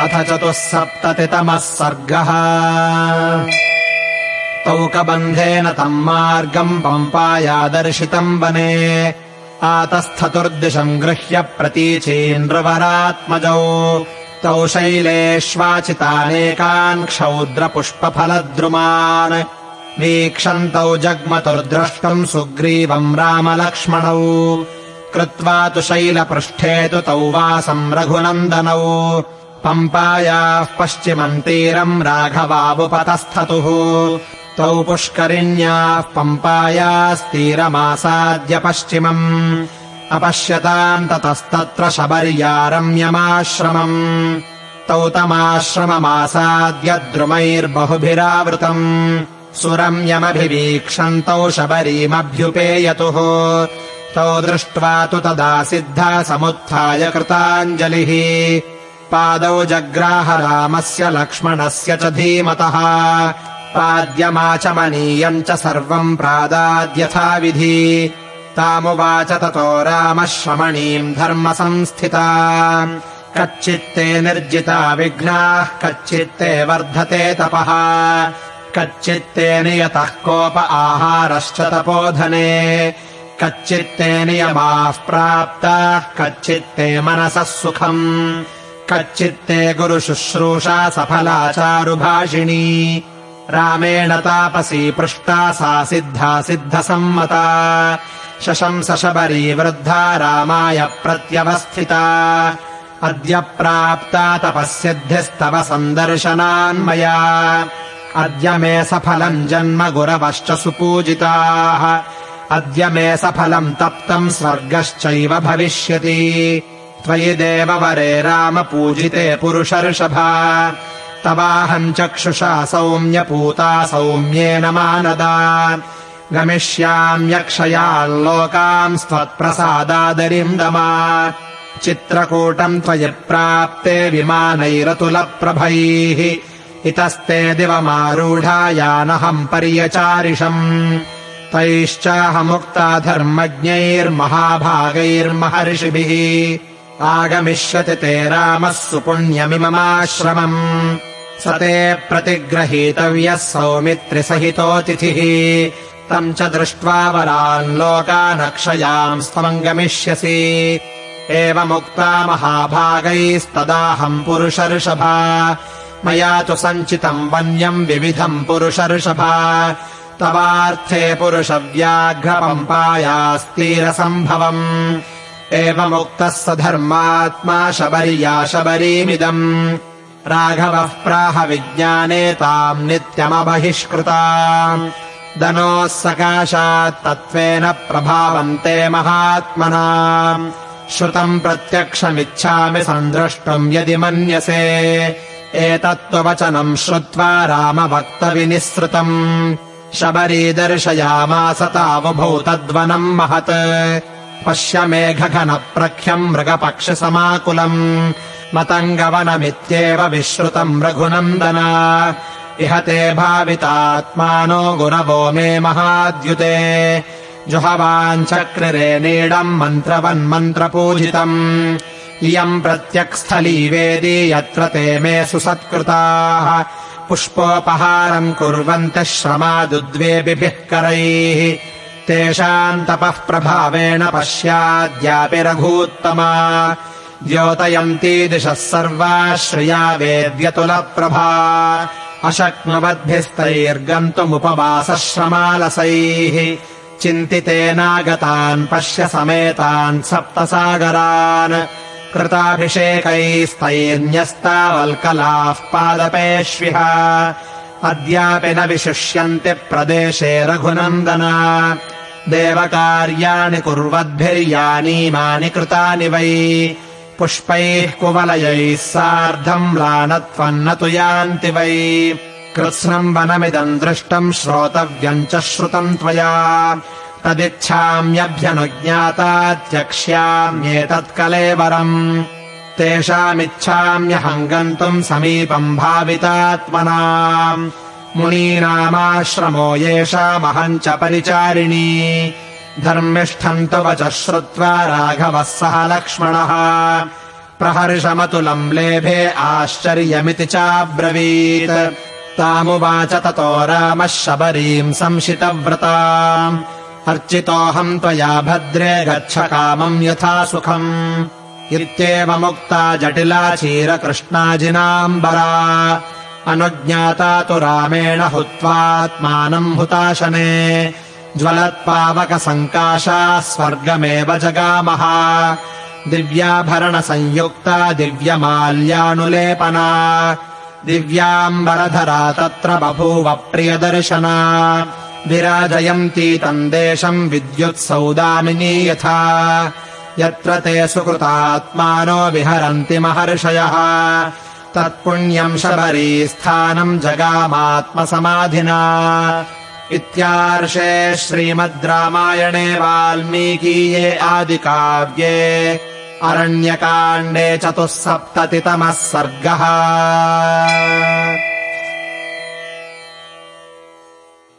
अथ चतुःसप्ततितमः सर्गः। तौकबन्धेन तम् मार्गम् पम्पायादर्शितम् वने। आतस्थतुर्दिशम् गृह्य प्रतीचीन्द्रवरात्मजौ। तौ शैलेष्वाचितानेकान् क्षौद्रपुष्पफलद्रुमान्। वीक्षन्तौ जग्मतुर्द्रष्टुम् सुग्रीवम् रामलक्ष्मणौ। कृत्वा तु शैलपृष्ठे तु तौ वासम् रघुनन्दनौ पम्पायाः पश्चिमम् तीरम् राघवाबुपतस्थतुः तौ पुष्करिण्याः पम्पायास्तीरमासाद्य पश्चिमम्। अपश्यताम् ततस्तत्र शबर्यारम्यमाश्रमम्। तौ तमाश्रममासाद्य द्रुमैर्बहुभिरावृतम्। सुरम्यमभिवीक्षन्तौ शबरीमभ्युपेयतुः। तौ दृष्ट्वा तु तदा सिद्धा समुत्थाय कृताञ्जलिः पादौ जग्राह रामस्य लक्ष्मणस्य च धीमतः। पाद्यमाचमनीयम् च सर्वम् प्रादाद्यथाविधि। तामुवाच ततो रामः श्रमणीम् धर्मसंस्थिता। कच्चित्ते निर्जिता विघ्नाः कच्चित्ते वर्धते तपः। कच्चित्ते नियतः कोप आहारश्च तपोधने। कच्चित्ते नियमाः प्राप्ताः कच्चित्ते मनसः सुखम् कच्चित्ते गुरुशुश्रूषा सफला चारुभाषिणी रामेण तापसी पृष्टा सा सिद्धा सिद्धसम्मता। शशंस शबरी वृद्धा रामाय प्रत्यवस्थिता। अद्य प्राप्ता तपःसिद्धिस्तव सन्दर्शनान्मया। अद्य मे सफलम् जन्म गुरवश्च सुपूजिताः। अद्य मे सफलम् तप्तम् स्वर्गश्चैव भविष्यति त्वयि देववरे राम पूजिते पुरुषर्षभा। तवाहम् चक्षुषा सौम्यपूता सौम्येन मानदा। गमिष्याम्यक्षयाल्लोकाम् स्त्वत्प्रसादादरिन्दमा चित्रकूटम् त्वयि प्राप्ते विमानैरतुलप्रभैः। इतस्ते दिवमारूढायानहम् पर्यचारिषम्। तैश्चाहमुक्ता धर्मज्ञैर्महाभागैर्महर्षिभिः आगमिष्यति ते रामः सुपुण्यमिममाश्रमम्। स ते प्रतिग्रहीतव्यः सौमित्रिसहितोऽतिथिः तम् च दृष्ट्वा वरान् लोकानक्षयाम् गमिष्यसि एवमुक्ता महाभागैस्तदाहम् पुरुषर्षभा। मया तु सञ्चितम् वन्यम् विविधम् पुरुषर्षभा। तवार्थे पुरुषव्याघ्रपम्पायास्तीरसम्भवम् एवमुक्तः स धर्मात्मा शबर्या शबरीमिदम्। राघवः प्राह विज्ञाने ताम् नित्यमबहिष्कृता। दनोः सकाशात् तत्त्वेन प्रभावन्ते महात्मना। श्रुतम् प्रत्यक्षमिच्छामि सन्द्रष्टुम् यदि मन्यसे। एतत्त्ववचनम् श्रुत्वा रामभक्तविनिःसृतम्। शबरी दर्शयामास तावुभौ तद्वनम् महत् पश्य मेघघनप्रख्यम् मृगपक्षसमाकुलम् मतङ्गवनमित्येव विश्रुतम् रघुनन्दन। इह ते भावितात्मानो गुरवो मे महाद्युते। जुहवाञ्चक्रिरे नीडम् मन्त्रवन्मन्त्रपूजितम्। इयम् प्रत्यक्स्थली वेदी यत्र ते मे सुसत्कृताः। पुष्पोपहारम् कुर्वन्तः श्रमादुद्वेबिभिः करैः तेषाम् तपः प्रभावेण पश्याद्यापि रघूत्तमा। द्योतयन्ती दिशः सर्वा श्रिया वेद्यतुलप्रभा। अशक्नुवद्भिस्तैर्गन्तुमुपवासश्रमालसैः। चिन्तितेनागतान् पश्य समेतान् सप्तसागरान्। कृताभिषेकैस्तैर्न्यस्तावल्कलाः पादपेष्विह। अद्यापि न विशिष्यन्ति प्रदेशे रघुनन्दन देवकार्याणि कुर्वद्भिर्यानीमानि कृतानि वै। पुष्पैः कुवलयैः सार्धम् म्लानत्वम् न तु यान्ति वै। कृत्स्नम् वनमिदम् दृष्टम् श्रोतव्यम् च श्रुतम् त्वया। तदिच्छाम्यभ्यनुज्ञाता त्यक्ष्याम्येतत्कलेवरम् तेषामिच्छाम्यहम् गन्तुम् समीपम् भावितात्मना मुनीनामाश्रमो येषामहम् च परिचारिणी। धर्मिष्ठम् तु वचः श्रुत्वा राघवः सह लक्ष्मणः। प्रहर्षमतुलम् लेभे आश्चर्यमिति चाब्रवीत्। तामुवाच ततो रामः शबरीम् संशितव्रता अर्चितोऽहम् त्वया भद्रे गच्छ कामम् यथा सुखम्। इत्येवमुक्ता जटिला चीरकृष्णाजिनाम्बरा अनुज्ञाता तु रामेण हुत्वात्मानम् हुताशने। ज्वलत्पावकसङ्काशा स्वर्गमेव जगामः। दिव्याभरणसंयुक्ता दिव्यमाल्यानुलेपना। दिव्याम्बरधरा तत्र बभूव प्रियदर्शना। विराजयन्ती तम् देशम् विद्युत्सौदामिनी यथा। यत्र ते सुकृतात्मानो विहरन्ति महर्षयः तत्पुण्यम् शबरीस्थानम् जगामात्मसमाधिना इत्यार्षे श्रीमद् रामायणे वाल्मीकीये आदिकाव्ये अरण्यकाण्डे चतुःसप्ततितमः सर्गः